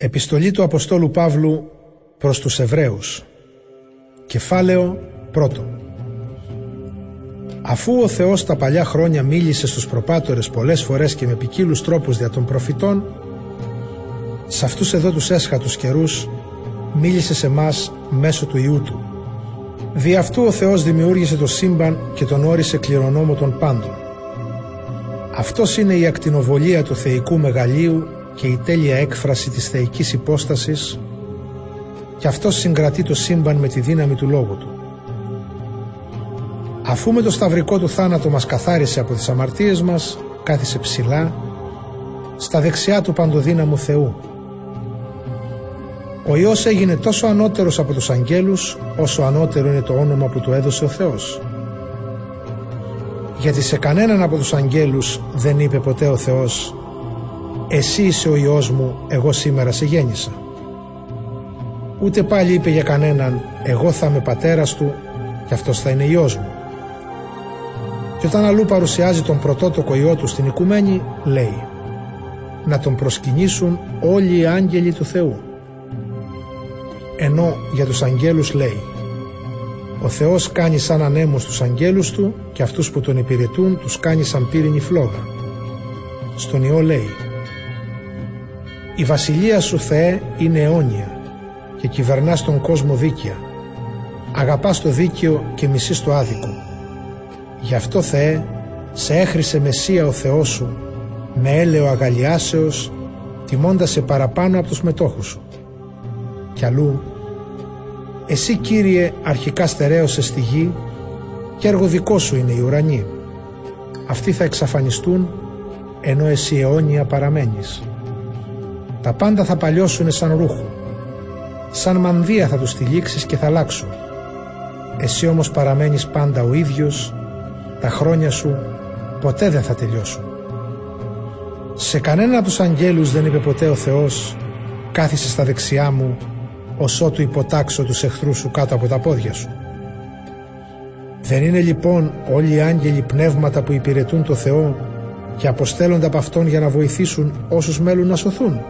Επιστολή του Αποστόλου Παύλου προς τους Εβραίους Κεφάλαιο πρώτο Αφού ο Θεός τα παλιά χρόνια μίλησε στους προπάτορες πολλές φορές και με ποικίλους τρόπους δια των προφητών σε αυτούς εδώ τους έσχατους καιρούς μίλησε σε μας μέσω του Ιού Του. Δι' αυτού ο Θεός δημιούργησε το σύμπαν και τον όρισε κληρονόμο των πάντων. Αυτός είναι η ακτινοβολία του θεϊκού μεγαλείου και η τέλεια έκφραση της θεϊκής υπόστασης και αυτός συγκρατεί το σύμπαν με τη δύναμη του λόγου του. Αφού με το σταυρικό του θάνατο μας καθάρισε από τις αμαρτίες μας, κάθισε ψηλά, στα δεξιά του παντοδύναμου Θεού. Ο Υιός έγινε τόσο ανώτερος από τους αγγέλους, όσο ανώτερο είναι το όνομα που του έδωσε ο Θεός. Γιατί σε κανέναν από τους αγγέλους δεν είπε ποτέ ο Θεός «Εσύ είσαι ο Υιός μου, εγώ σήμερα σε γέννησα». Ούτε πάλι είπε για κανέναν «Εγώ θα είμαι πατέρας του και αυτός θα είναι Υιός μου». Και όταν αλλού παρουσιάζει τον πρωτότοκο Υιό του στην οικουμένη, λέει «Να τον προσκυνήσουν όλοι οι άγγελοι του Θεού». Ενώ για τους αγγέλους λέει «Ο Θεός κάνει σαν ανέμους τους αγγέλους του και αυτούς που τον υπηρετούν τους κάνει σαν πύρινη φλόγα». Στον Υιό λέει η βασιλεία σου Θεέ είναι αιώνια και κυβερνάς τον κόσμο δίκαια. Αγαπάς το δίκαιο και μισείς το άδικο. Γι' αυτό Θεέ σε έχρισε Μεσσία ο Θεός σου με έλεο αγαλιάσεως τιμώντας σε παραπάνω από τους μετόχους σου. Κι αλλού εσύ Κύριε αρχικά στερέωσες στη γη και έργο δικό σου είναι οι ουρανοί. Αυτοί θα εξαφανιστούν ενώ εσύ αιώνια παραμένεις. Τα πάντα θα παλιώσουν σαν ρούχο. Σαν μανδύα θα τους τυλίξεις και θα αλλάξουν. Εσύ όμως παραμένεις πάντα ο ίδιος, τα χρόνια σου ποτέ δεν θα τελειώσουν. Σε κανένα από τους αγγέλους δεν είπε ποτέ ο Θεός «Κάθισε στα δεξιά μου, ως ότου υποτάξω τους εχθρούς σου κάτω από τα πόδια σου». Δεν είναι λοιπόν όλοι οι άγγελοι πνεύματα που υπηρετούν το Θεό και αποστέλλονται από Αυτόν για να βοηθήσουν όσους μέλουν να σωθούν.